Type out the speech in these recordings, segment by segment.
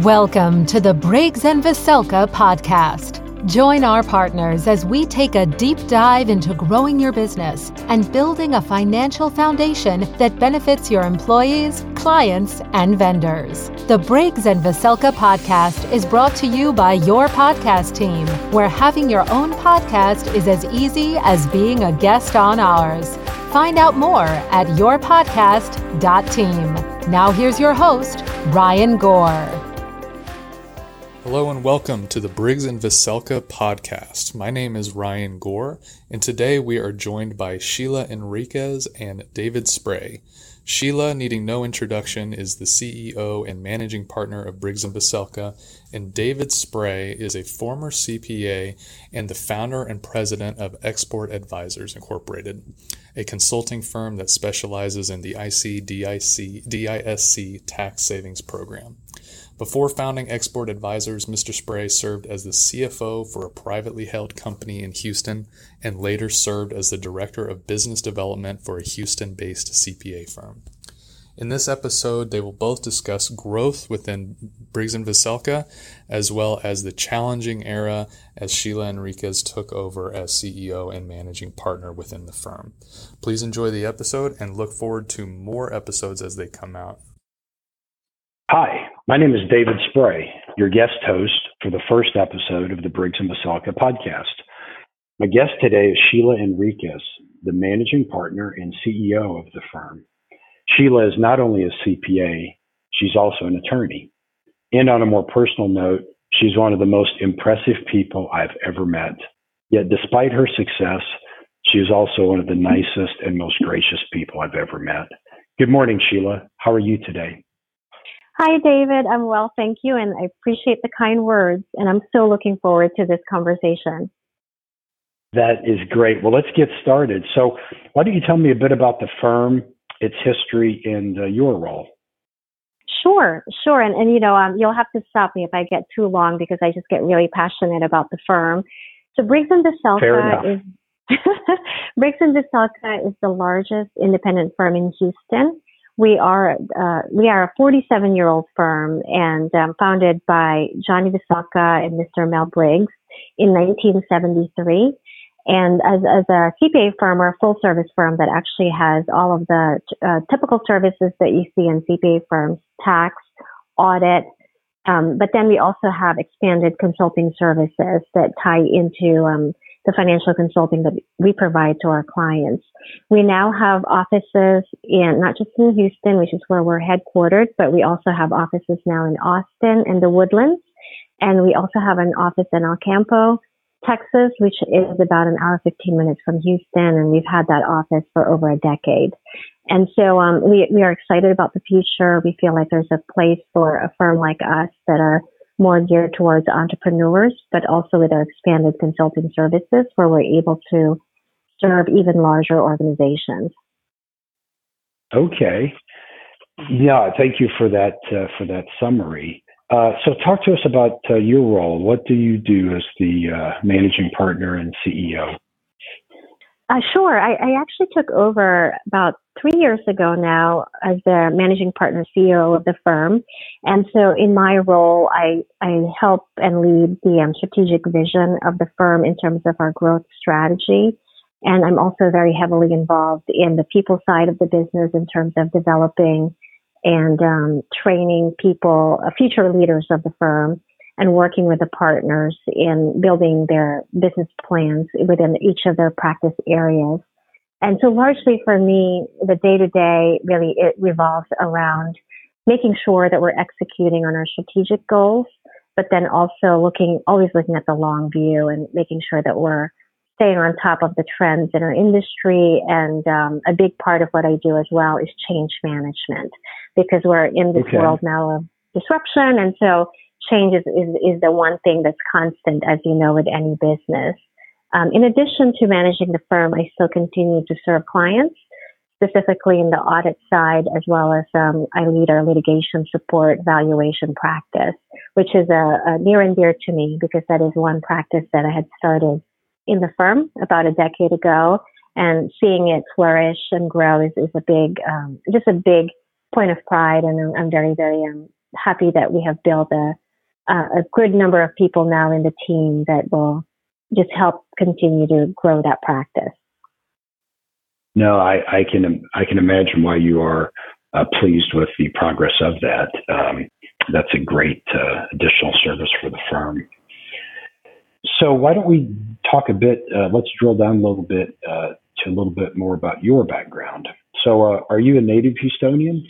Welcome to the Briggs and Veselka podcast. Join our partners as we take a deep dive into growing your business and building a financial foundation that benefits your employees, clients, and vendors. The Briggs and Veselka podcast is brought to you by your podcast team, where having your own podcast is as easy as being a guest on ours. Find out more at yourpodcast.team. Now here's your host, Ryan Gore. Hello and welcome to the Briggs and Veselka podcast. My name is Ryan Gore, and today we are joined by Sheila Enriquez and David Spray. Sheila, needing no introduction, is the CEO and managing partner of Briggs and Veselka, and David Spray is a former CPA and the founder and president of Export Advisors Incorporated, a consulting firm that specializes in the ICDIC DISC tax savings program. Before founding Export Advisors, Mr. Spray served as the CFO for a privately held company in Houston and later served as the Director of Business Development for a Houston based CPA firm. In this episode, they will both discuss growth within Briggs and Veselka, as well as the challenging era as Sheila Enriquez took over as CEO and managing partner within the firm. Please enjoy the episode and look forward to more episodes as they come out. Hi, my name is David Spray, your guest host for the first episode of the Briggs and Veselka podcast. My guest today is Sheila Enriquez, the managing partner and CEO of the firm. Sheila is not only a CPA, she's also an attorney. And on a more personal note, she's one of the most impressive people I've ever met. Yet, despite her success, she is also one of the nicest and most gracious people I've ever met. Good morning, Sheila. How are you today? Hi, David. I'm well, thank you, and I appreciate the kind words, and I'm so looking forward to this conversation. That is great. Well, let's get started. So, why don't you tell me a bit about the firm, its history, and uh, your role? Sure, sure. And, and you know, um, you'll have to stop me if I get too long because I just get really passionate about the firm. So, Briggs and Veselka is Briggs and Veselka is the largest independent firm in Houston. We are uh, we are a 47 year old firm and um, founded by Johnny Veselka and Mr. Mel Briggs in 1973. And as, as a CPA firm, we're a full service firm that actually has all of the uh, typical services that you see in CPA firms, tax, audit, um, but then we also have expanded consulting services that tie into um, the financial consulting that we provide to our clients. We now have offices in not just in Houston, which is where we're headquartered, but we also have offices now in Austin and the Woodlands. And we also have an office in El Campo, Texas, which is about an hour, 15 minutes from Houston. And we've had that office for over a decade. And so um, we, we are excited about the future. We feel like there's a place for a firm like us that are more geared towards entrepreneurs, but also with our expanded consulting services where we're able to serve even larger organizations. Okay. Yeah, thank you for that uh, for that summary. Uh, so, talk to us about uh, your role. What do you do as the uh, managing partner and CEO? Uh, sure. I, I, actually took over about three years ago now as the managing partner CEO of the firm. And so in my role, I, I help and lead the um, strategic vision of the firm in terms of our growth strategy. And I'm also very heavily involved in the people side of the business in terms of developing and um, training people, uh, future leaders of the firm and working with the partners in building their business plans within each of their practice areas. And so largely for me, the day to day really it revolves around making sure that we're executing on our strategic goals, but then also looking, always looking at the long view and making sure that we're staying on top of the trends in our industry. And um, a big part of what I do as well is change management because we're in this okay. world now of disruption. And so change is, is, is the one thing that's constant, as you know, with any business. Um, in addition to managing the firm, I still continue to serve clients, specifically in the audit side, as well as um, I lead our litigation support valuation practice, which is a, a near and dear to me because that is one practice that I had started in the firm about a decade ago, and seeing it flourish and grow is, is a big, um, just a big point of pride, and I'm, I'm very, very um, happy that we have built a, a good number of people now in the team that will just help continue to grow that practice. No, I, I can I can imagine why you are uh, pleased with the progress of that. Um, that's a great uh, additional service for the firm. So why don't we talk a bit? Uh, let's drill down a little bit uh, to a little bit more about your background. So, uh, are you a native Houstonian?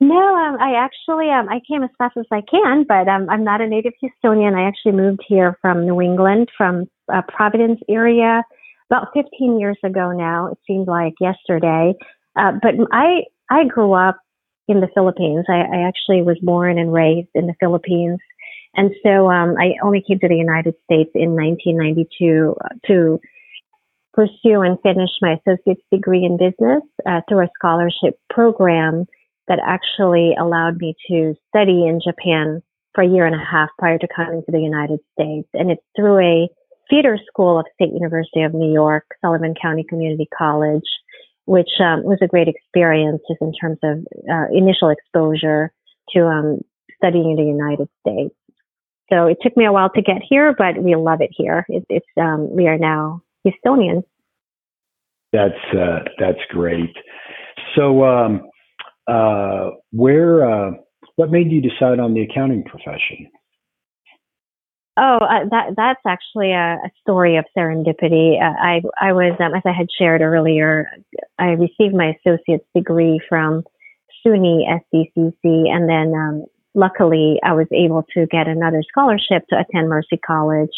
No, um, I actually um, I came as fast as I can, but um, I'm not a native Houstonian. I actually moved here from New England, from uh, Providence area, about 15 years ago now. It seems like yesterday, uh, but I I grew up in the Philippines. I, I actually was born and raised in the Philippines, and so um, I only came to the United States in 1992 uh, to pursue and finish my associate's degree in business uh, through a scholarship program that actually allowed me to study in Japan for a year and a half prior to coming to the United States. And it's through a theater school of State University of New York, Sullivan County Community College, which um, was a great experience just in terms of uh, initial exposure to um, studying in the United States. So it took me a while to get here, but we love it here. It, it's um, we are now Houstonians. That's uh, that's great. So um, uh, where, uh, what made you decide on the accounting profession? Oh, uh, that that's actually a, a, story of serendipity. Uh, I I was, um, as I had shared earlier, I received my associate's degree from SUNY SDCC, and then um, luckily I was able to get another scholarship to attend Mercy College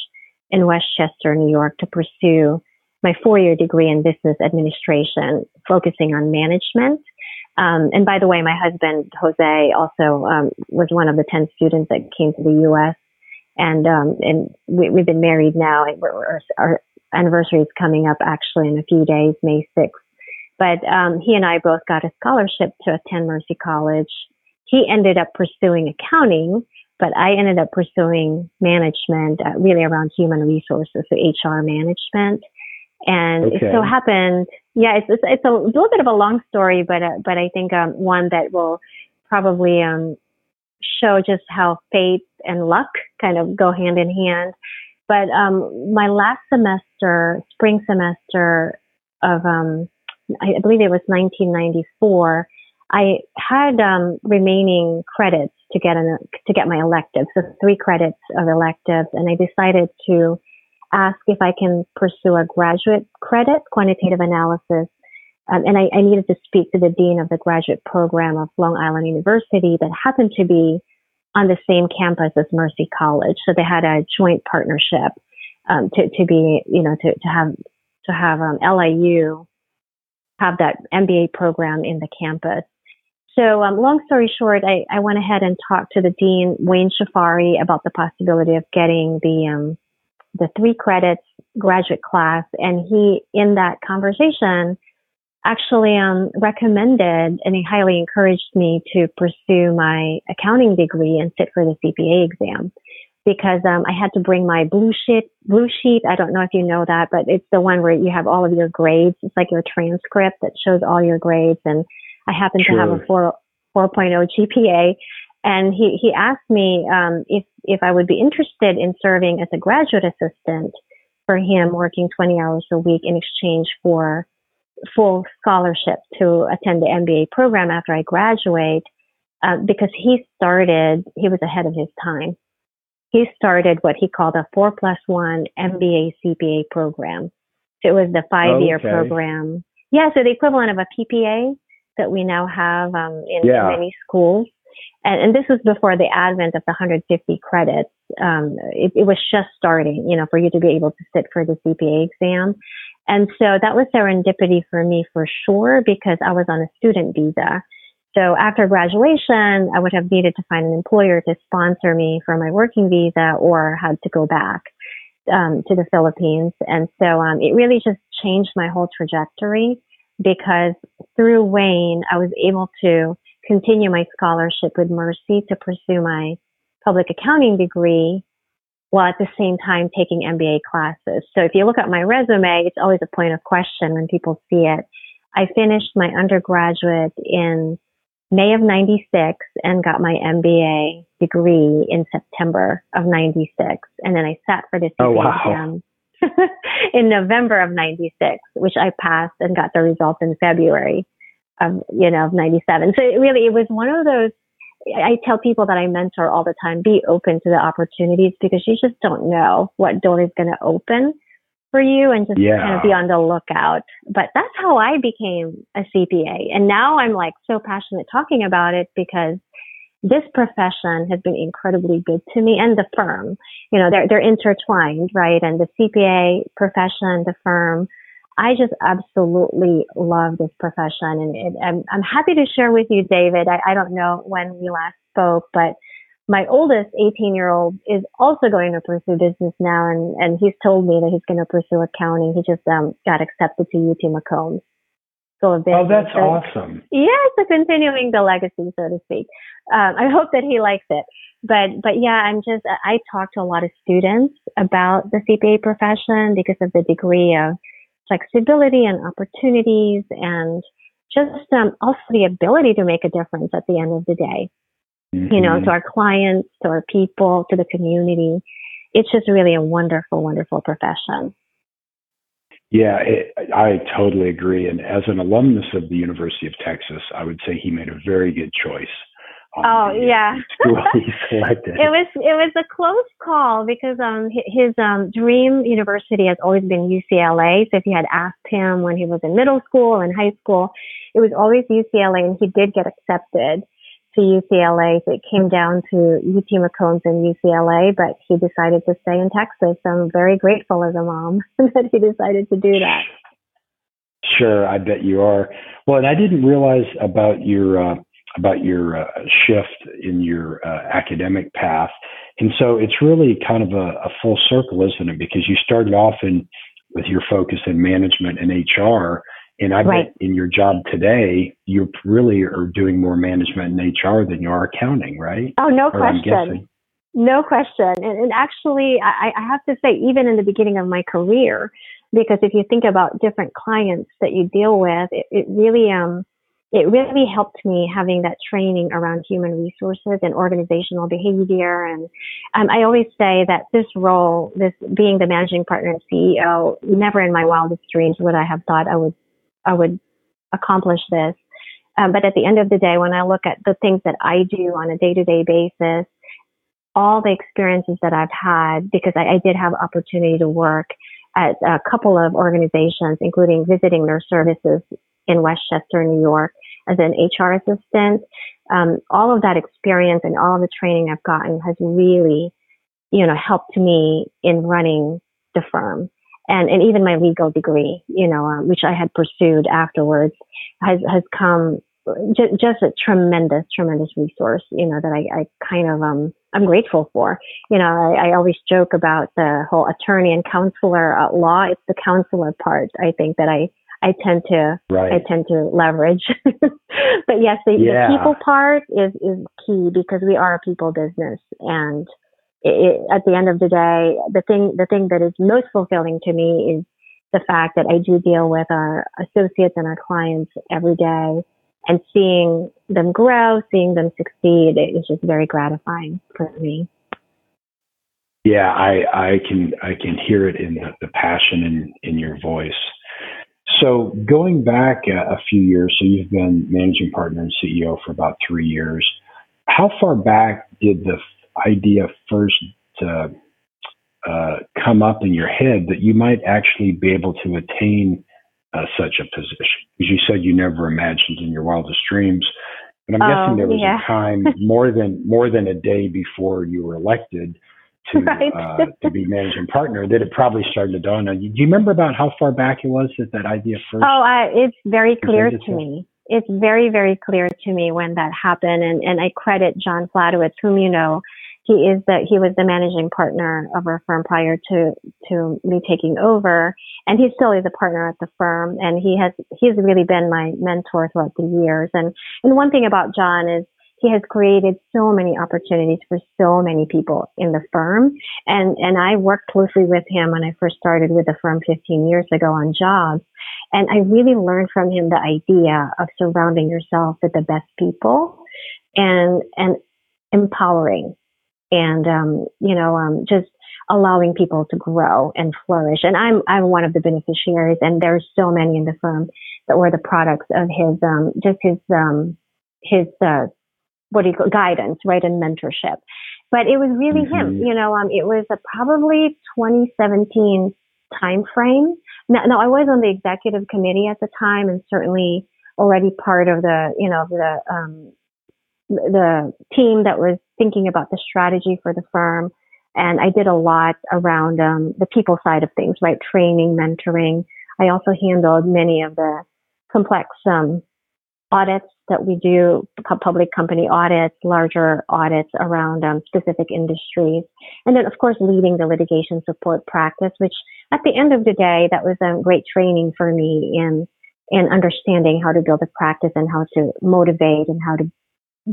in Westchester, New York, to pursue my four-year degree in business administration, focusing on management. Um, and by the way, my husband Jose also um, was one of the ten students that came to the U.S. and um, and we, have been married now. Our, our, anniversary is coming up actually in a few days, May sixth. But um, he and I both got a scholarship to attend Mercy College. He ended up pursuing accounting, but I ended up pursuing management, uh, really around human resources, so HR management. And okay. it so happened, yeah, it's, it's, it's a little bit of a long story, but uh, but I think um, one that will probably um, show just how fate and luck kind of go hand in hand. But um, my last semester, spring semester of, um, I believe it was 1994, I had um, remaining credits to get an, to get my electives, so three credits of electives, and I decided to ask if I can pursue a graduate credit, quantitative analysis. Um, and I, I, needed to speak to the dean of the graduate program of Long Island University that happened to be on the same campus as Mercy College. So they had a joint partnership um, to, to be, you know, to, to have to have um, LIU have that MBA program in the campus. So, um, long story short, I, I, went ahead and talked to the dean, Wayne Shafari, about the possibility of getting the um, the three credits graduate class. And he, in that conversation, actually um, recommended and he highly encouraged me to pursue my accounting degree and sit for the CPA exam because um, I had to bring my blue sheet. Blue sheet. I don't know if you know that, but it's the one where you have all of your grades. It's like your transcript that shows all your grades. And I happen sure. to have a 4, 4.0 GPA. And he, he asked me um, if, if I would be interested in serving as a graduate assistant for him, working 20 hours a week in exchange for full scholarship to attend the MBA program after I graduate, uh, because he started, he was ahead of his time. He started what he called a four plus one MBA CPA program. So it was the five year okay. program. Yeah, so the equivalent of a MPA that we now have um, in yeah. many schools and, and this was before the advent of the 150 credits. Um, it, it was just starting, you know, for you to be able to sit for the CPA exam. And so that was serendipity for me for sure because I was on a student visa. So after graduation, I would have needed to find an employer to sponsor me for my working visa or had to go back um, to the Philippines. And so um, it really just changed my whole trajectory because through Wayne, I was able to continue my scholarship with Mercy to pursue my public accounting degree while at the same time taking MBA classes. So if you look at my resume, it's always a point of question when people see it. I finished my undergraduate in May of 96 and got my MBA degree in September of 96. And then I sat for the CPA oh, wow. exam in November of 96, which I passed and got the results in February of, you know, of 97. So it really, it was one of those, I tell people that I mentor all the time, be open to the opportunities because you just don't know what door is going to open for you and just yeah. kind of be on the lookout. But that's how I became a CPA. And now I'm like so passionate talking about it because this profession has been incredibly good to me and the firm. You know, they're, they're intertwined, right? And the CPA profession, the firm, I just absolutely love this profession. And it, I'm, I'm happy to share with you, David. I, I don't know when we last spoke, but my oldest 18 year old is also going to pursue business now. And, and he's told me that he's going to pursue accounting. He just um, got accepted to UT McCombs. School of Business. Oh, that's so, awesome. Yeah, so continuing the legacy, so to speak. Um, I hope that he likes it. But, but yeah, I'm just, I talk to a lot of students about the CPA profession because of the degree of flexibility and opportunities and just um, also the ability to make a difference at the end of the day. Mm-hmm. You know, to our clients, to our people, to the community. It's just really a wonderful, wonderful profession. Yeah, it, I totally agree. And as an alumnus of the University of Texas, I would say he made a very good choice. Oh yeah, he selected. it was it was a close call because um his um dream university has always been UCLA. So if you had asked him when he was in middle school and high school, it was always UCLA, and he did get accepted to UCLA. So it came down to UT McCombs and UCLA, but he decided to stay in Texas. So I'm very grateful as a mom that he decided to do that. Sure, I bet you are. Well, and I didn't realize about your uh, about your uh, shift in your uh, academic path, and so it's really kind of a, a full circle, isn't it? Because you started off in with your focus in management and HR, and I right. bet in your job today, you really are doing more management and HR than you are accounting, right? Oh, no or question. No question. And, and actually, I, I have to say, even in the beginning of my career, because if you think about different clients that you deal with, it, it really, um, it really helped me having that training around human resources and organizational behavior. And um, I always say that this role, this being the managing partner and CEO, never in my wildest dreams would I have thought I would I would accomplish this. Um, but at the end of the day, when I look at the things that I do on a day to day basis, all the experiences that I've had, because I, I, did have opportunity to work at a couple of organizations, including Visiting Nurse Services in Westchester, New York, as an HR assistant. Um, all of that experience and all of the training I've gotten has really, you know, helped me in running the firm and, and even my legal degree, you know, um, which I had pursued afterwards, has has come just, just a tremendous, tremendous resource, you know, that I, I kind of um I'm grateful for. You know, I, I always joke about the whole attorney and counselor uh, law. It's the counselor part, I think, that I I tend to right. I tend to leverage. but yes, the, yeah. the people part is is key because we are a people business and it, at the end of the day, the thing, the thing that is most fulfilling to me is the fact that I do deal with our associates and our clients every day and seeing them grow, seeing them succeed is just very gratifying for me. Yeah, I, I can I can hear it in the, the passion in, in your voice. So going back a, a, few years, so you've been managing partner and CEO for about three years. How far back did the idea first to uh, come up in your head that you might actually be able to attain uh, such a position? Because you said you never imagined in your wildest dreams. But I'm guessing oh, there was yeah. a time more than more than a day before you were elected to right. uh, to be managing partner that it probably started to dawn on you. Do you remember about how far back it was that that idea first? Oh, I, it's very clear to me. It's very very clear to me when that happened, and and I credit John Fladowitz, whom you know, he is that he was the managing partner of our firm prior to to me taking over and he still is a partner at the firm and he has he's really been my mentor throughout the years and and one thing about john is he has created so many opportunities for so many people in the firm. And, and I worked closely with him when I first started with the firm 15 years ago on jobs. And I really learned from him the idea of surrounding yourself with the best people and, and empowering and, um, you know, um, just allowing people to grow and flourish. And I'm, I'm one of the beneficiaries and there's so many in the firm that were the products of his, um, just his, um, his, uh, what do you call guidance, right, and mentorship. But it was really mm-hmm. him. You know, um, it was a probably 2017 time frame. Now, now, I was on the executive committee at the time, and certainly already part of the, you know, the um, the team that was thinking about the strategy for the firm. And I did a lot around um, the people side of things, right? Training, mentoring. I also handled many of the complex um, audits that we do, public company audits, larger audits around um, specific industries. And then, of course, leading the litigation support practice, which at the end of the day, that was a great training for me in, in understanding how to build a practice and how to motivate and how to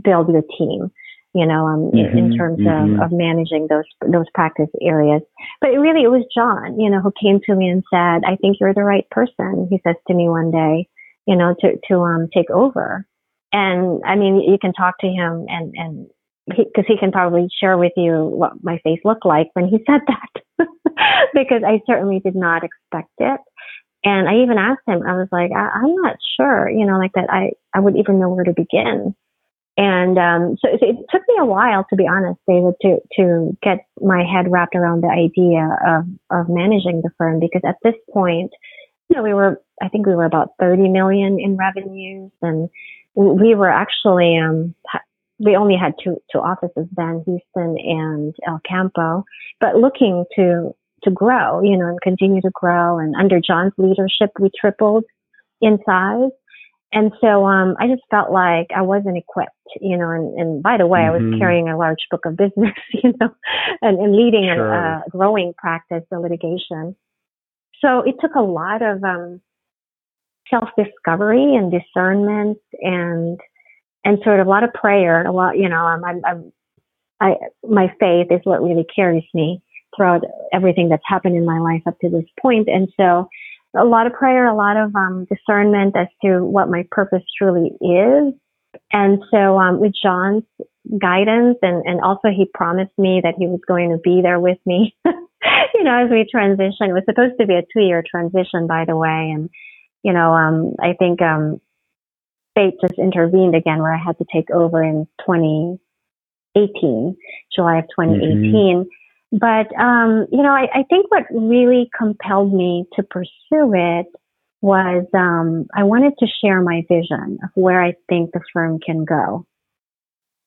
build your team you know, um, mm-hmm, in terms mm-hmm. of, of managing those, those practice areas. But it really, it was John, you know, who came to me and said, I think you're the right person. He says to me one day, you know, to, to, um, take over. And I mean, you can talk to him and, and because he, he, can probably share with you what my face looked like when he said that, because I certainly did not expect it. And I even asked him, I was like, I, am not sure, you know, like that I, I would even know where to begin. And um, so, so, it took me a while, to be honest, David, to, to get my head wrapped around the idea of, of managing the firm because at this point, you know, we were, I think we were about 30 million in revenues and we were actually, um, we only had two, two offices then, Houston and El Campo, but looking to, to grow, you know, and continue to grow. And under John's leadership, we tripled in size. And so, um, I just felt like I wasn't equipped, you know, and, and by the way, mm-hmm. I was mm-hmm. carrying a large book of business, you know, and, and leading sure. a, a growing practice, the litigation. So it took a lot of um, self discovery and discernment and and sort of a lot of prayer. and A lot, you know, I'm, I'm, I'm I my faith is what really carries me throughout everything that's happened in my life up to this point. And so a lot of prayer, a lot of um, discernment as to what my purpose truly is. And so um, with John's guidance and, and also he promised me that he was going to be there with me you know, as we transition, it was supposed to be a two year transition, by the way. And, you know, um, I think, um, fate just intervened again where I had to take over in 2018, July of 2018. Mm-hmm. But, um, you know, I, I think what really compelled me to pursue it was, um, I wanted to share my vision of where I think the firm can go.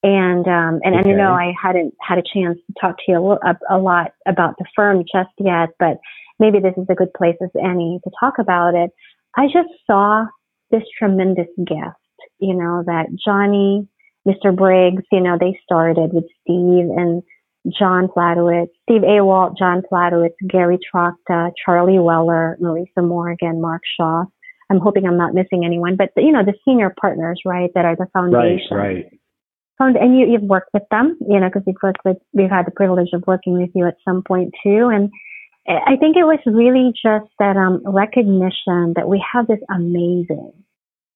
And, um, and, okay. and, you know, I hadn't had a chance to talk to you a, a, lot about the firm just yet, but maybe this is a good place as any to talk about it. I just saw this tremendous gift, you know, that Johnny, Mr. Briggs, you know, they started with Steve and John Flatowitz, Steve Awalt, John Flatowitz, Gary Trachta, Charlie Weller, Melissa Morgan, Mark Shaw. I'm hoping I'm not missing anyone, but you know, the senior partners, right, that are the foundation. Right, right found, and you, you've worked with them, you know, because we've worked with, we've had the privilege of working with you at some point too. And I think it was really just that um, recognition that we have this amazing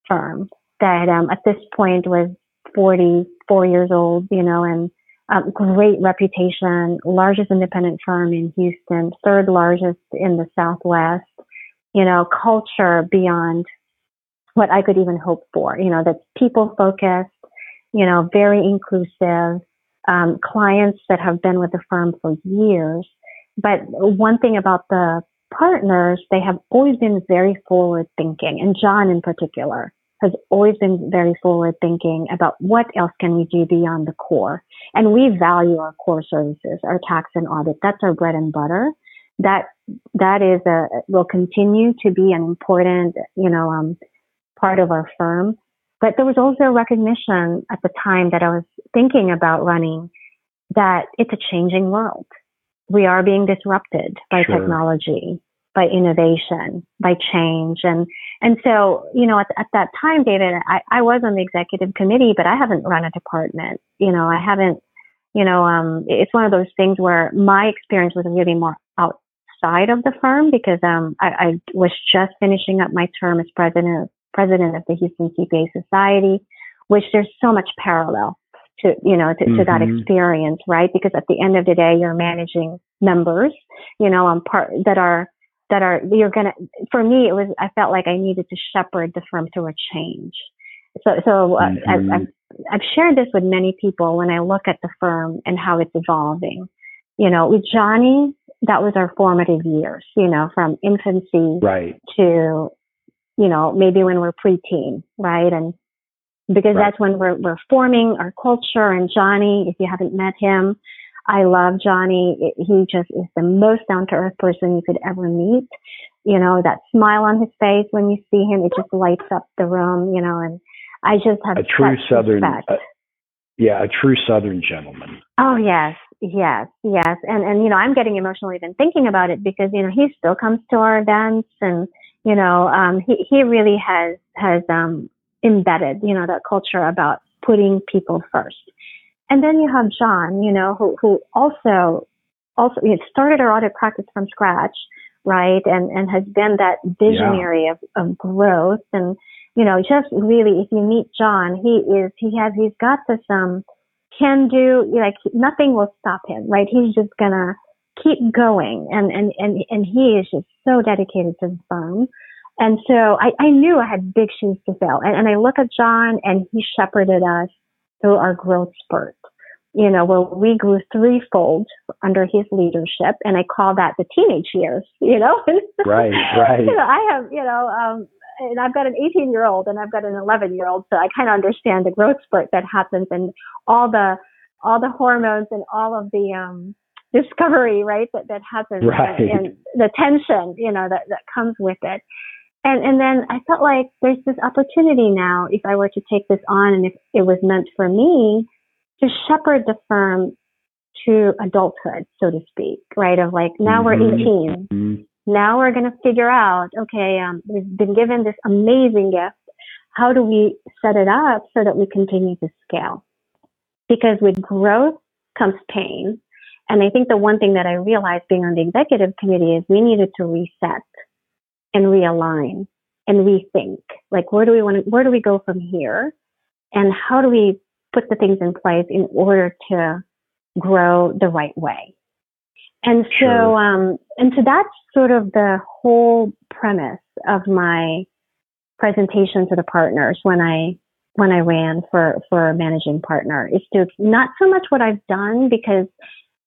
firm that um, at this point was 44 years old, you know, and um, great reputation, largest independent firm in Houston, third largest in the Southwest, you know, culture beyond what I could even hope for, you know, that's people focused, you know, very inclusive, um, clients that have been with the firm for years. But one thing about the partners, they have always been very forward thinking, and John in particular has always been very forward thinking about what else can we do beyond the core. And we value our core services, our tax and audit. That's our bread and butter. That, that is a, will continue to be an important, you know, um, part of our firm. But there was also a recognition at the time that I was thinking about running that it's a changing world. We are being disrupted by sure. technology. by innovation, by change. And, and so, you know, at, at that time, David, I, I was on the executive committee, but I haven't run a department. You know, I haven't, you know, um, it's one of those things where my experience was really more outside of the firm because, um, I, I was just finishing up my term as president, president of the Houston CPA Society, which there's so much parallel to you know to, mm-hmm. to, that mm-hmm. experience right because at the end of the day you're managing members you know on part that are that are you're gonna for me it was i felt like i needed to shepherd the firm through a change so so uh, mm-hmm. I've, I've shared this with many people when i look at the firm and how it's evolving you know with johnny that was our formative years you know from infancy right to you know maybe when we're preteen right and because right. that's when we're, we're forming our culture. And Johnny, if you haven't met him, I love Johnny. He just is the most down to earth person you could ever meet. You know, that smile on his face when you see him, it just lights up the room, you know, and I just have a true Southern, uh, yeah, a true Southern gentleman. Oh, yes. Yes, yes. And, and, you know, I'm getting emotional even thinking about it because, you know, he still comes to our events and, you know, um, he, he really has, has, um, embedded, you know, that culture about putting people first. And then you have John, you know, who, who also, also you know, started our audit practice from scratch, right? And, and has been that visionary yeah. of, of growth. And, you know, just really, if you meet John, he is, he has, he's got this, um, can do, like, nothing will stop him, right? He's just gonna keep going. And, and, and, and he is just so dedicated to the firm. And so I, I knew I had big shoes to fill. And, and I look at John and he shepherded us through our growth spurt, you know, where we grew threefold under his leadership. And I call that the teenage years, you know? right, right. you know, I have, you know, um, and I've got an 18 year old and I've got an 11 year old. So I kind of understand the growth spurt that happens and all the, all the hormones and all of the, um, discovery, right? That, that happens right. and, and the tension, you know, that, that comes with it. And, and then I felt like there's this opportunity now, if I were to take this on and if it was meant for me, to shepherd the firm to adulthood, so to speak, right? Of like, now mm-hmm. we're 18. Mm-hmm. Now we're going to figure out, okay, um, we've been given this amazing gift. How do we set it up so that we continue to scale? Because with growth comes pain. And I think the one thing that I realized being on the executive committee is we needed to reset and realign and rethink. Like, where do we want to, where do we go from here? And how do we put the things in place in order to grow the right way? And so, sure. um, and so that's sort of the whole premise of my presentation to the partners when I, when I ran for, for a managing partner is to not so much what I've done because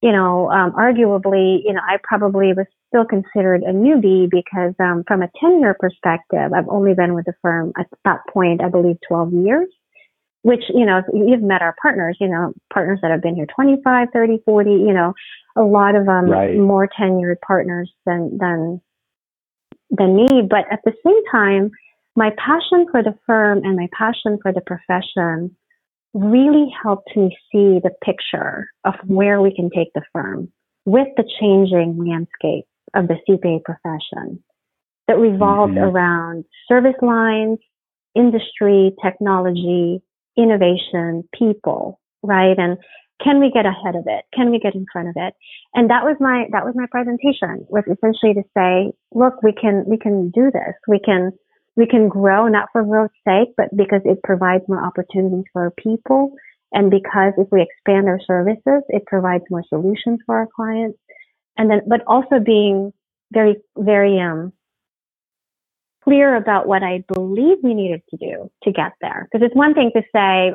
you know, um, arguably, you know, I probably was still considered a newbie because um, from a tenure perspective, I've only been with the firm at that point, I believe, 12 years, which, you know, you've met our partners, you know, partners that have been here 25, 30, 40, you know, a lot of um, right. more tenured partners than, than, than me. But at the same time, my passion for the firm and my passion for the profession really helped me see the picture of where we can take the firm with the changing landscape of the CPA profession that revolved mm-hmm. around service lines, industry, technology, innovation, people, right? And can we get ahead of it? Can we get in front of it? And that was my, that was my presentation was essentially to say, look, we can, we can do this. We can, we can grow not for growth's sake, but because it provides more opportunities for our people. And because if we expand our services, it provides more solutions for our clients. And then, but also being very, very, um, clear about what I believe we needed to do to get there. Because it's one thing to say,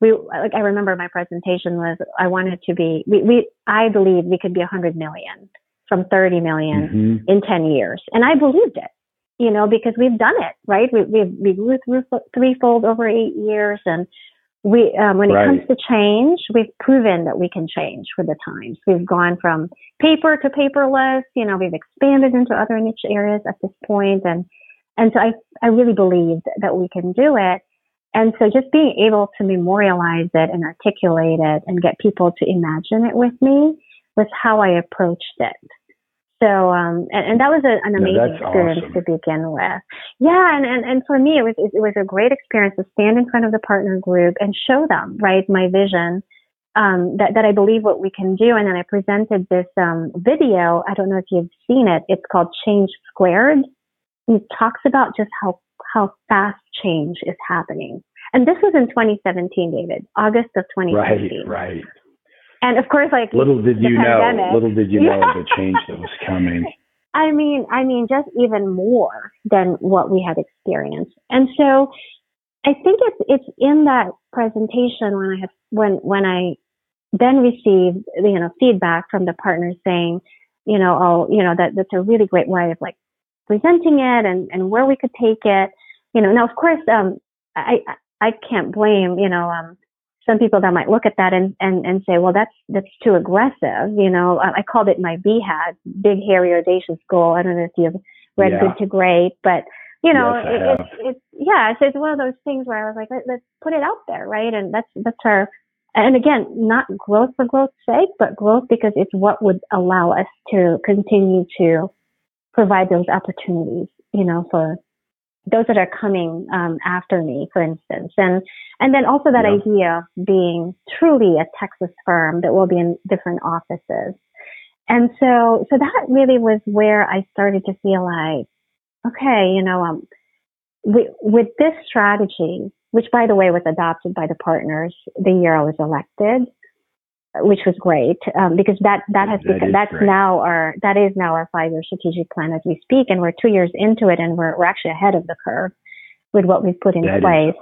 we, like I remember my presentation was, I wanted to be, we, we I believe we could be hundred million from 30 million mm-hmm. in 10 years. And I believed it you know, because we've done it, right? We, we've, we grew through threefold over eight years. And we, um, when it right. comes to change, we've proven that we can change with the times. We've gone from paper to paperless, you know, we've expanded into other niche areas at this point. And, and so I, I really believe that we can do it. And so just being able to memorialize it and articulate it and get people to imagine it with me was how I approached it. So, um, and, and that was a, an amazing no, experience awesome. to begin with. Yeah, and, and, and for me, it was it was a great experience to stand in front of the partner group and show them right my vision. Um, that, that I believe what we can do. And then I presented this um, video. I don't know if you've seen it. It's called Change Squared. It talks about just how how fast change is happening. And this was in 2017, David, August of 2017. Right, right. And of course, like little did you pandemic, know, little did you know the change that was coming. I mean, I mean, just even more than what we had experienced. And so, I think it's it's in that presentation when I have when when I then received you know feedback from the partners saying, you know, oh, you know that that's a really great way of like presenting it and and where we could take it. You know, now of course, um, I I can't blame you know um some people that might look at that and, and, and say, well, that's, that's too aggressive. You know, I, I called it my BHAG, big, hairy, audacious goal. I don't know if you've read Yeah. Good to Great, but you know, Yes, it, it's, it's, yeah, so it's one of those things where I was like, Let, let's put it out there, right? And that's, that's our, and again, not growth for growth's sake, but growth because it's what would allow us to continue to provide those opportunities, you know, for those that are coming um, after me, for instance, and and then also that Yeah. idea of being truly a Texas firm that will be in different offices, and so so that really was where I started to feel like, okay, you know, um, with, with this strategy, which by the way was adopted by the partners the year I was elected, which was great um, because that that has That become that's great. now our that is now our five year strategic plan as we speak, and we're two years into it, and we're we're actually ahead of the curve with what we've put in That is- place.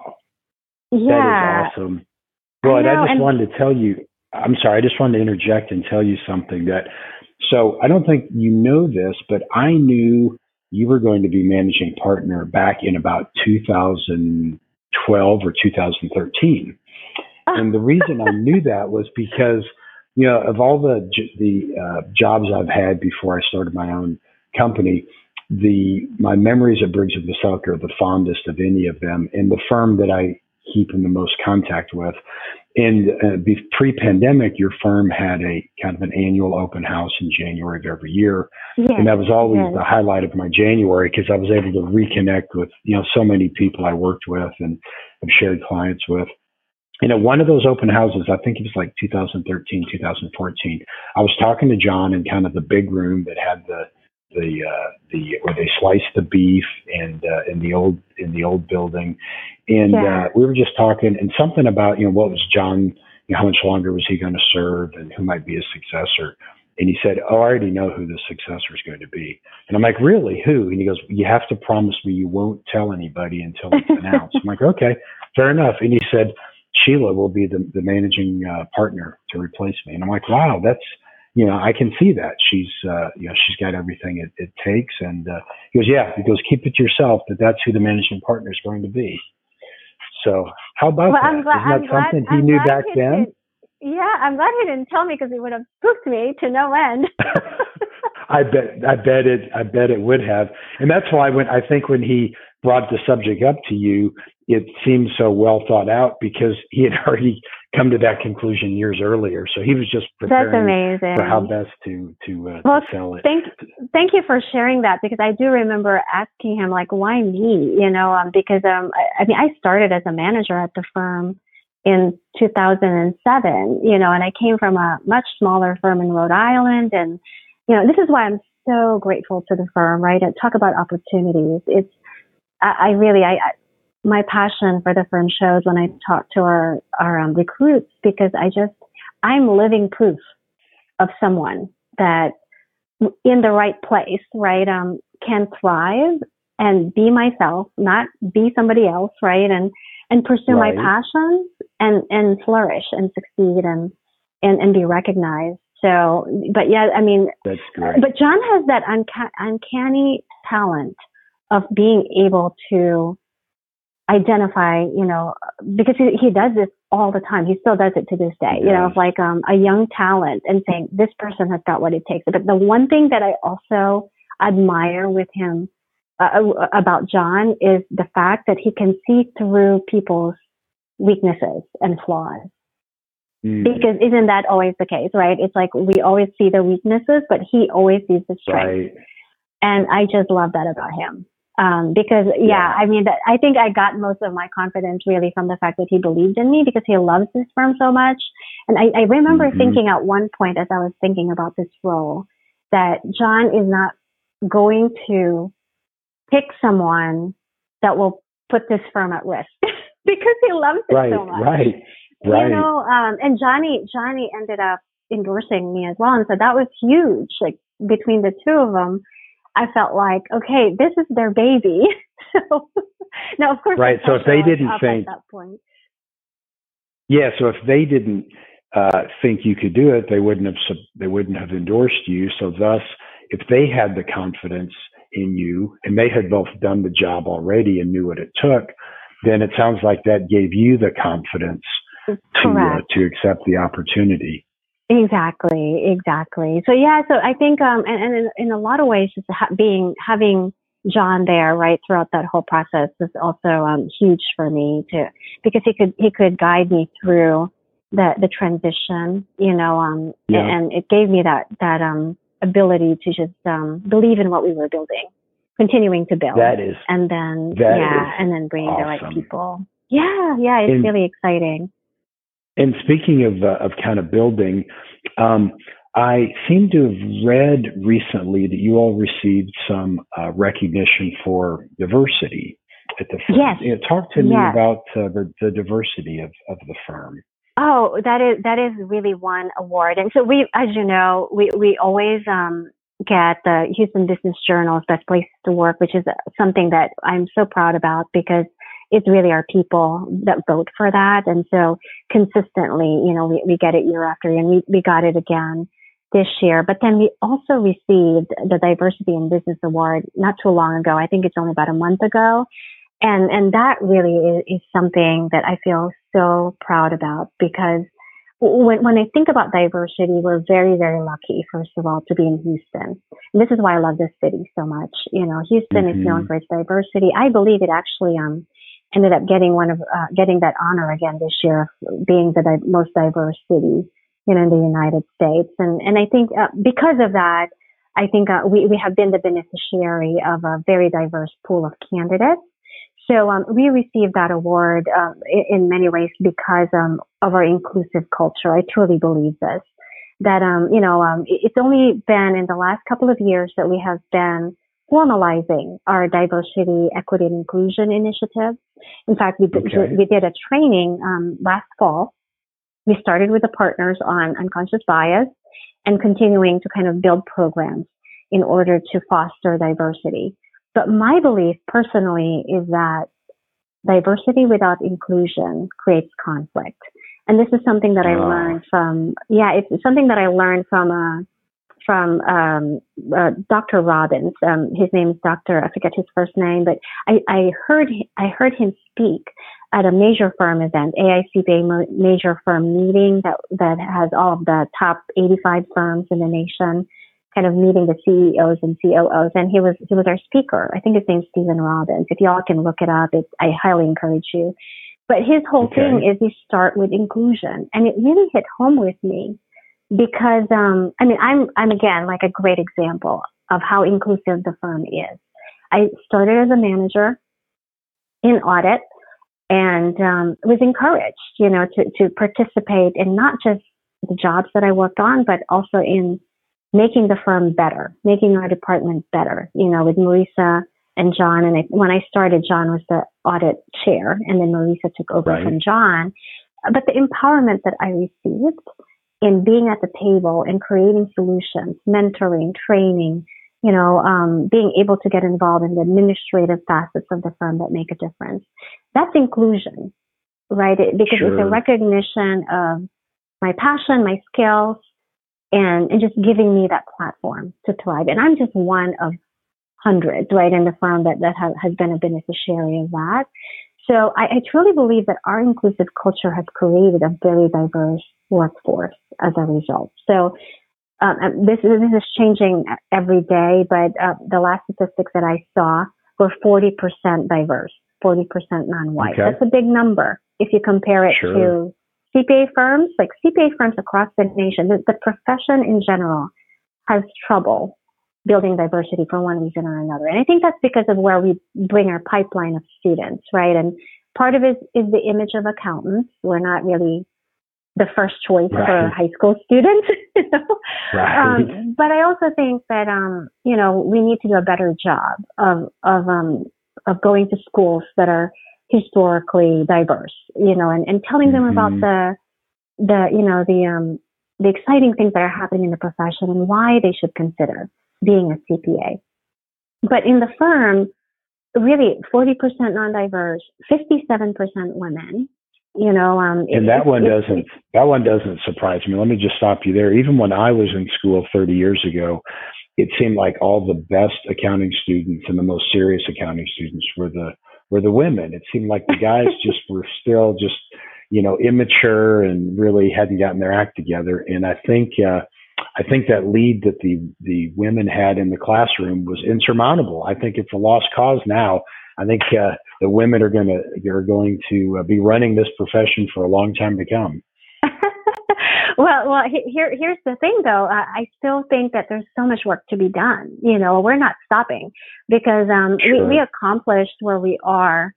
yeah, That is awesome. Well, I and I just and- wanted to tell you, I'm sorry, I just wanted to interject and tell you something that, so I don't think you know this, but I knew you were going to be managing partner back in about 2012 or 2013. And the reason I knew that was because, you know, of all the, the uh, jobs I've had before I started my own company, the my memories of Briggs of Veselka are the fondest of any of them. And the firm that I keep in the most contact with. And uh, pre-pandemic, your firm had a kind of an annual open house in January of every year, yes, and that was always yes. the highlight of my January because I was able to reconnect with you know so many people I worked with and have shared clients with. And at one of those open houses, I think it was like 2013, 2014, I was talking to John in kind of the big room that had the the uh, the where they sliced the beef and uh, in the old in the old building, and Yeah. uh, we were just talking and something about you know what was John, you know, how much longer was he going to serve and who might be his successor. And he said, "Oh, I already know who the successor is going to be." And I'm like, "Really? Who?" And he goes, "You have to promise me you won't tell anybody until it's announced." I'm like, "Okay, fair enough." And he said, "Sheila will be the the managing uh, partner to replace me." And I'm like, "Wow, that's you know, I can see that she's uh, you know she's got everything it, it takes." And uh, he goes, "Yeah." He goes, "Keep it to yourself, but that's who the managing partner is going to be." So how about Well, that? I'm glad. Isn't that I'm glad, something he I'm knew back he then? Yeah, I'm glad he didn't tell me because he would have spooked me to no end. I bet I bet it I bet it would have. And that's why when I think when he brought the subject up to you, it seemed so well thought out because he had already come to that conclusion years earlier. So he was just preparing amazing. for how best to to, uh, Well, to sell it. Thank thank you for sharing that because I do remember asking him like why me you know um, because um I, I mean I started as a manager at the firm in 2007 you know and I came from a much smaller firm in Rhode Island and you know this is why I'm so grateful to the firm right and talk about opportunities it's I, I really I, I my passion for the firm shows when I talk to our our um, recruits because I just I'm living proof of someone that in the right place, right, um, can thrive and be myself, not be somebody else, right, and and pursue Right. my passions and and flourish and succeed and and and be recognized. So, but yeah, I mean, That's great. but John has that unca- uncanny talent of being able to identify, you know, because he, he does this all the time. He still does it to this day, you know, of like um, a young talent and saying this person has got what it takes. But the one thing that I also admire with him uh, uh, about John is the fact that he can see through people's weaknesses and flaws. Mm. Because isn't that always the case, right? It's like we always see the weaknesses, but he always sees the strength. Right. And I just love that about him. Um, because yeah, yeah, I mean, I think I got most of my confidence really from the fact that he believed in me because he loves this firm so much. And I, I remember mm-hmm. thinking at one point as I was thinking about this role that John is not going to pick someone that will put this firm at risk because he loves it right, so much. Right. Right. You know, um, and Johnny, Johnny ended up endorsing me as well. And so that was huge. Like between the two of them, I felt like, okay, this is their baby. so now, of course, right. So if they didn't think that point, yeah. So if they didn't uh, think you could do it, they wouldn't have they wouldn't have endorsed you. So thus, if they had the confidence in you and they had both done the job already and knew what it took, then it sounds like that gave you the confidence to uh, to accept the opportunity. Exactly, exactly. So yeah, so I think, um, and, and in, in a lot of ways, just ha- being having John there right throughout that whole process was also um, huge for me to because he could he could guide me through the the transition, you know, um, yeah. and, and it gave me that that um ability to just um believe in what we were building, continuing to build. That is, and then yeah, and then bringing awesome. the right people. Yeah, yeah, it's and, really exciting. And speaking of uh, of kind of building, um, I seem to have read recently that you all received some uh, recognition for diversity at the firm. Yes. Know, talk to me yes. about uh, the, the diversity of, of the firm. Oh, that is that is really one award, and so we, as you know, we we always um, get the Houston Business Journal's Best Place to Work, which is something that I'm so proud about because it's really our people that vote for that. And so consistently, you know, we, we get it year after year and we, we got it again this year. But then we also received the Diversity in Business Award not too long ago. I think it's only about a month ago. And, and that really is, is something that I feel so proud about because when, when I think about diversity, we're very, very lucky, first of all, to be in Houston. And this is why I love this city so much. You know, Houston mm-hmm. is known for its diversity. I believe it actually, um, ended up getting one of uh, getting that honor again this year, being the di- most diverse city, you know, in the United States. And and I think uh, because of that, I think uh, we we have been the beneficiary of a very diverse pool of candidates. So um, we received that award in, in, many ways because um, of our inclusive culture. I truly believe this. That um, you know, um, it's only been in the last couple of years that we have been formalizing our diversity, equity, and inclusion initiative. In fact, we, okay. we did a training um, last fall. We started with the partners on unconscious bias and continuing to kind of build programs in order to foster diversity. But my belief personally is that diversity without inclusion creates conflict. And this is something that I ah. learned from, yeah, it's something that I learned from a, from um, uh, Dr. Robbins. Um, his name is Dr. I forget his first name, but I, I heard I heard him speak at a major firm event, AICPA major firm meeting that that has all of the top 85 firms in the nation, kind of meeting the CEOs and COOs, and he was he was our speaker. I think his name's Stephen Robbins. If y'all can look it up, it, I highly encourage you. But his whole okay. thing is you start with inclusion, and it really hit home with me because um, I mean I'm I'm again like a great example of how inclusive the firm is. I started as a manager in audit and um, was encouraged, you know, to to participate in not just the jobs that I worked on, but also in making the firm better, making our department better. You know, with Marisa and John, and I, when I started, John was the audit chair, and then Marisa took over right. from John. But the empowerment that I received in being at the table and creating solutions, mentoring, training, you know, um, being able to get involved in the administrative facets of the firm that make a difference. That's inclusion, right? It, because sure. it's a recognition of my passion, my skills, and, and just giving me that platform to thrive. And I'm just one of hundreds, right, in the firm that, that has been a beneficiary of that. So I, I truly believe that our inclusive culture has created a very diverse workforce as a result. So um, this, this is changing every day, but uh, the last statistics that I saw were 40% diverse, 40% non-white. Okay. That's a big number if you compare it sure. to CPA firms, like CPA firms across the nation, the, the profession in general has trouble building diversity for one reason or another. And I think that's because of where we bring our pipeline of students, right? And part of it is the image of accountants. We're not really the first choice right. for high school students. You know? right. Um, but I also think that um, you know we need to do a better job of of um, of going to schools that are historically diverse, you know, and, and telling them mm-hmm. about the the you know the um the exciting things that are happening in the profession and why they should consider being a CPA. But in the firm, really 40% non-diverse, 57% women, you know, um, and that one doesn't, that one doesn't surprise me. Let me just stop you there. Even when I was in school 30 years ago, it seemed like all the best accounting students and the most serious accounting students were the, were the women. It seemed like the guys just were still just, you know, immature and really hadn't gotten their act together. And I think, uh, I think that lead that the the women had in the classroom was insurmountable. I think it's a lost cause now. I think uh, the women are going to are going to uh, be running this profession for a long time to come. well, well, here here's the thing though. I still think that there's so much work to be done. You know, we're not stopping because um, sure. we, we accomplished where we are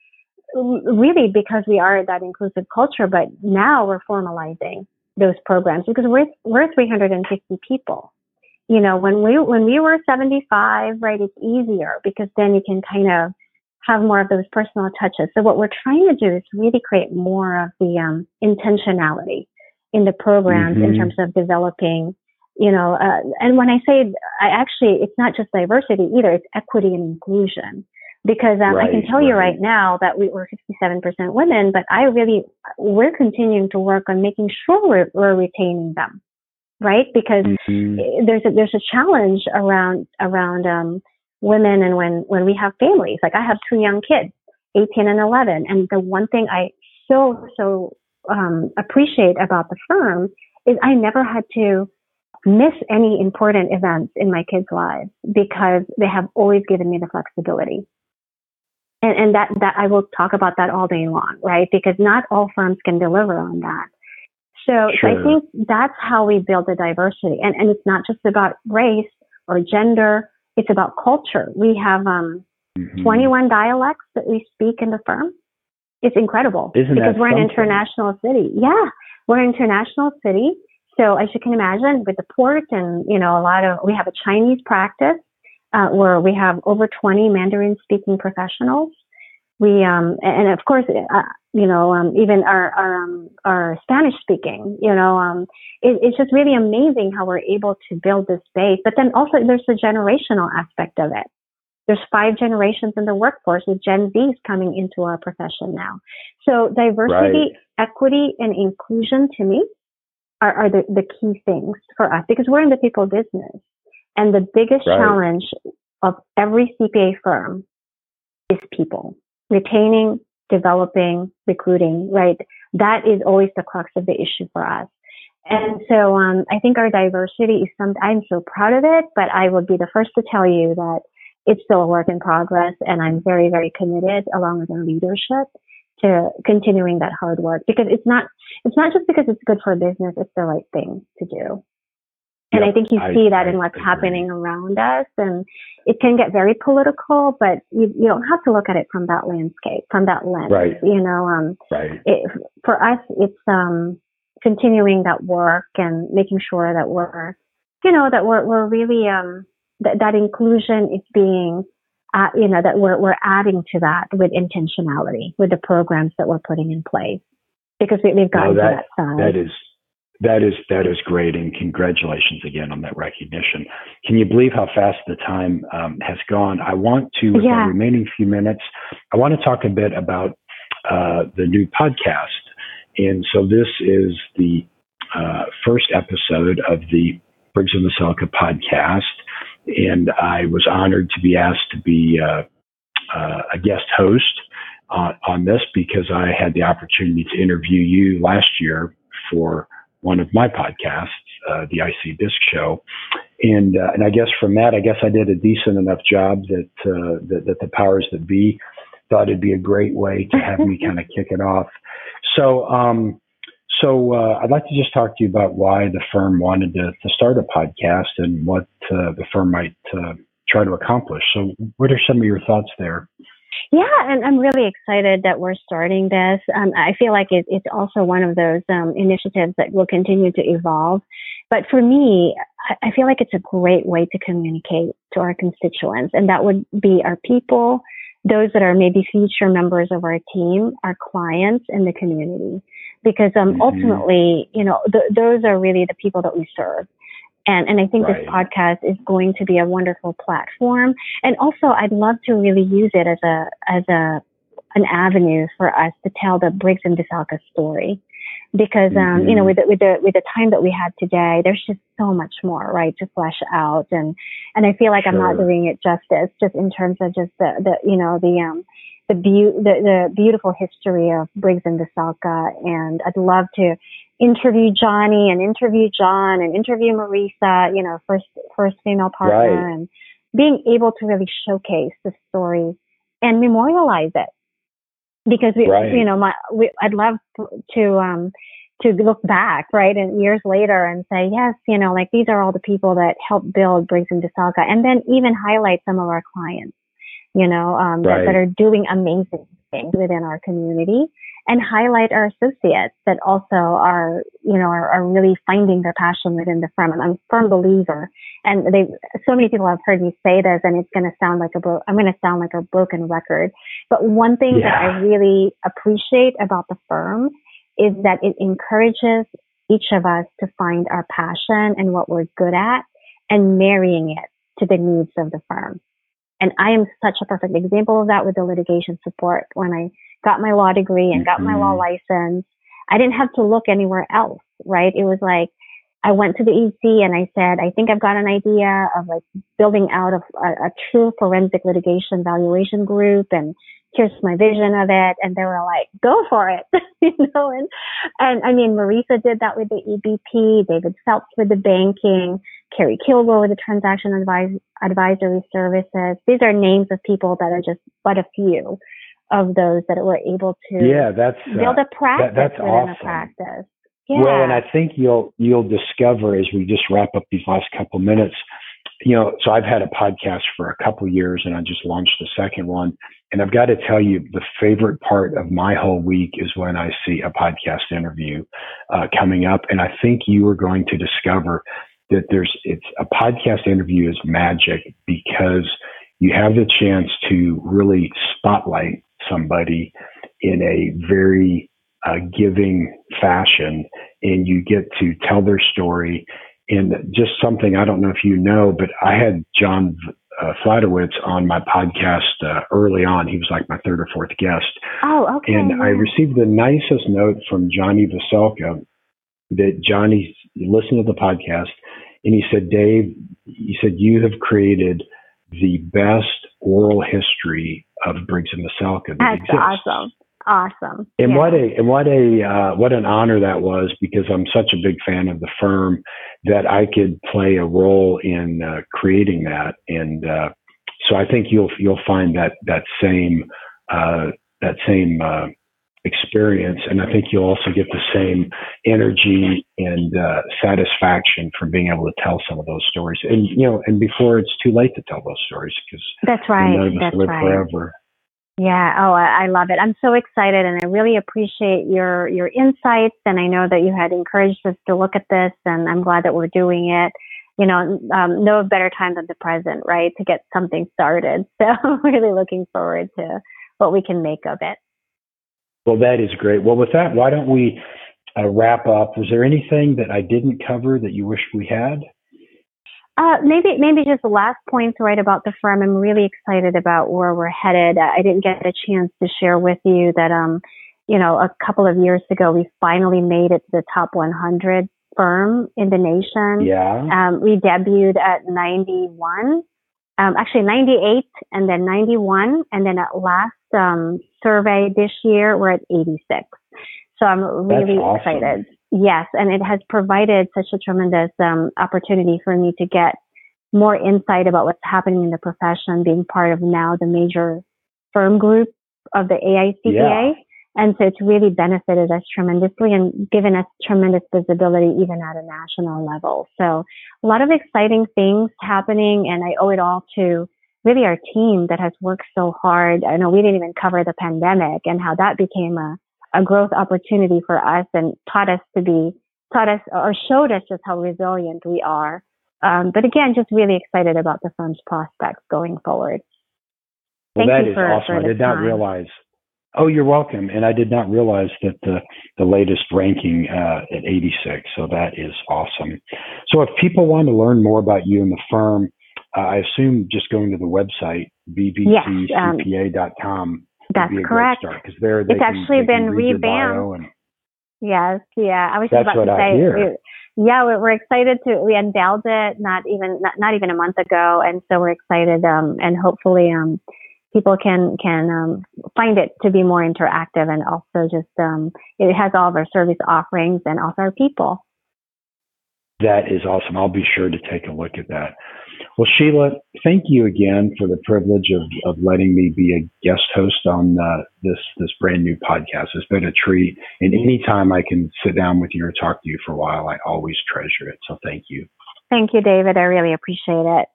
really because we are that inclusive culture. But now we're formalizing those programs because we're we're 350 people. You know, when we when we were 75, right, it's easier because then you can kind of have more of those personal touches. So what we're trying to do is really create more of the um, intentionality in the programs mm-hmm. in terms of developing, you know, uh, and when I say I actually, it's not just diversity either; it's equity and inclusion because um, right, I can tell right. you right now that we were 57% women, but I really, we're continuing to work on making sure we're, we're retaining them, right? Because mm-hmm. there's a, there's a challenge around, around, um, women and when, when we have families, like I have two young kids, 18 and 11. And the one thing I so, so, um, appreciate about the firm is I never had to miss any important events in my kids' lives because they have always given me the flexibility and, and that, that I will talk about that all day long, right? Because not all firms can deliver on that. So, sure. so I think that's how we build the diversity. And, and it's not just about race or gender. It's about culture. We have, um, mm-hmm. 21 dialects that we speak in the firm. It's incredible Isn't because we're something? an international city. Yeah. We're an international city. So as you can imagine with the port and, you know, a lot of, we have a Chinese practice uh, where we have over 20 Mandarin speaking professionals. We, um, and of course, uh, you know, um, even our, our, um, our Spanish speaking, you know, um, it, it's just really amazing how we're able to build this base. But then also there's the generational aspect of it. There's five generations in the workforce with Gen Zs coming into our profession now. So diversity, right. equity, and inclusion to me are, are the, the key things for us because we're in the people business. And the biggest right. challenge of every CPA firm is people, retaining, developing, recruiting, right? That is always the crux of the issue for us. And so, um, I think our diversity is something I'm so proud of it, but I would be the first to tell you that it's still a work in progress and I'm very, very committed along with our leadership to continuing that hard work because it's not, it's not just because it's good for business, it's the right thing to do. And yep, I think you see I, that I, in what's happening around us. And it can get very political, but you, you don't have to look at it from that landscape, from that lens. Right. You know, um, right. It, for us, it's, um, continuing that work and making sure that we're, you know, that we're, we're really, um, that, that inclusion is being, uh, you know, that we're, we're adding to that with intentionality with the programs that we're putting in place because we, have gotten no, that, to that side. That is, that is that is great, and congratulations again on that recognition. Can you believe how fast the time um, has gone? I want to, with yeah. the remaining few minutes, I want to talk a bit about uh, the new podcast. And so this is the uh, first episode of the Briggs and Veselka podcast, and I was honored to be asked to be uh, uh a guest host on this because I had the opportunity to interview you last year for one of my podcasts, uh, the IC Disc Show, and uh, and I guess from that, I guess I did a decent enough job that uh, that, that the powers that be thought it'd be a great way to have me kind of kick it off. So um, So uh, I'd like to just talk to you about why the firm wanted to, to start a podcast and what uh, the firm might uh, try to accomplish. So, what are some of your thoughts there? Yeah, and I'm really excited that we're starting this. Um, I feel like it, it's also one of those um, initiatives that will continue to evolve. But for me, I, I feel like it's a great way to communicate to our constituents, and that would be our people, those that are maybe future members of our team, our clients, and the community. Because um, mm-hmm. ultimately, you know, th- those are really the people that we serve. And, and I think right. this podcast is going to be a wonderful platform. And also, I'd love to really use it as a, as a, an avenue for us to tell the Briggs and Veselka story. Because, um, mm-hmm. you know, mm-hmm. with the, with the, with the time that we had today, there's just so much more, right, to flesh out. And, and I feel like sure. I'm not doing it justice just in terms of just the, the, you know, the, um, the, be- the, the beautiful history of Briggs and Veselka. And I'd love to interview Johnny and interview John and interview Marisa, you know, first first female partner, right. and being able to really showcase the story and memorialize it because we, right. you know, my we, I'd love to um to look back, right, and years later and say, yes, you know, like these are all the people that helped build Briggs and Veselka, and then even highlight some of our clients, you know, um, right. that, that are doing amazing things within our community and highlight our associates that also are, you know, are, are really finding their passion within the firm. And I'm a firm believer. And they, so many people have heard me say this and it's going to sound like a, bro- I'm going to sound like a broken record. But one thing yeah. that I really appreciate about the firm is that it encourages each of us to find our passion and what we're good at and marrying it to the needs of the firm. And I am such a perfect example of that with the litigation support when I got my law degree and got my law mm-hmm. license. I didn't have to look anywhere else, right? It was like, I went to the EC and I said, I think I've got an idea of like building out a, a, a true forensic litigation valuation group and here's my vision of it. And they were like, go for it, you know, and, and I mean, Marisa did that with the EBP, David Phelps with the banking, Carrie Kilgore with the transaction advis- advisory services. These are names of people that are just but a few of those that were able to yeah, that's, build uh, a practice that, that's within awesome. a practice. Yeah. Well, and I think you'll you'll discover as we just wrap up these last couple minutes, you know, so I've had a podcast for a couple years and I just launched the second one. And I've got to tell you, the favorite part of my whole week is when I see a podcast interview uh, coming up. And I think you are going to discover that there's, it's a podcast interview is magic because you have the chance to really spotlight somebody in a very uh, giving fashion and you get to tell their story and just something I don't know if you know, but I had John uh, Fladowitz on my podcast uh, early on. He was like my third or fourth guest. Oh, okay. And I received the nicest note from Johnny Veselka that Johnny listened to the podcast and he said, Dave, he said, you have created the best oral history of Briggs and Veselka that That's exists. awesome. Awesome. And yeah. what a and what a uh, what an honor that was because I'm such a big fan of the firm that I could play a role in uh, creating that, and uh, so I think you'll you'll find that that same uh, that same uh, experience, and I think you'll also get the same energy and uh, satisfaction from being able to tell some of those stories, and you know, and before it's too late to tell those stories because that's right. None of us that's live right. forever. Yeah. Oh, I, I love it. I'm so excited, and I really appreciate your your insights. And I know that you had encouraged us to look at this, and I'm glad that we're doing it. You know, um, no better time than the present, right, to get something started. So really looking forward to what we can make of it. Well, that is great. Well, with that, why don't we uh, wrap up? Was there anything that I didn't cover that you wish we had? Uh, maybe, maybe just the last points right about the firm. I'm really excited about where we're headed. I didn't get a chance to share with you that, um, you know, a couple of years ago, we finally made it to the top 100 firm in the nation. Yeah. Um, we debuted at 91, um, actually 98 and then 91. And then at last, um, survey this year, we're at 86. So I'm really awesome. excited. Yes, and it has provided such a tremendous um, opportunity for me to get more insight about what's happening in the profession, being part of now the major firm group of the AICPA. Yeah. And so it's really benefited us tremendously and given us tremendous visibility even at a national level. So a lot of exciting things happening and I owe it all to really our team that has worked so hard. I know we didn't even cover the pandemic and how that became a, a growth opportunity for us and taught us to be, taught us or showed us just how resilient we are. Um, but again, just really excited about the firm's prospects going forward. Well, Thank that is for, awesome. For I did not time. realize Oh, you're welcome. And I did not realize that the, the latest ranking uh, at 86. So that is awesome. So if people want to learn more about you and the firm, uh, I assume just going to the website, bvccpa.com. Um, that's correct. Because there it's actually been revamped. yes, yeah. I was just about to say, we, yeah, we're excited to we unveiled it not even not, not even a month ago, and so we're excited um, and hopefully um, people can can um, find it to be more interactive and also just um, it has all of our service offerings and also our people. That is awesome. I'll be sure to take a look at that. Well, Sheila, thank you again for the privilege of, of letting me be a guest host on uh, this this brand new podcast. It's been a treat, and anytime I can sit down with you or talk to you for a while, I always treasure it. So thank you. Thank you, David. I really appreciate it.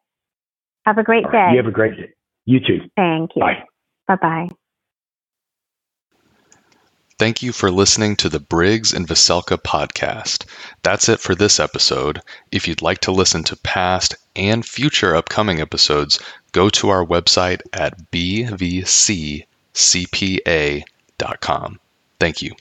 Have a great day. You have a great day. You too. Thank you. Bye. Bye bye. Thank you for listening to the Briggs and Veselka podcast. That's it for this episode. If you'd like to listen to past and future upcoming episodes, go to our website at bvccpa.com. Thank you.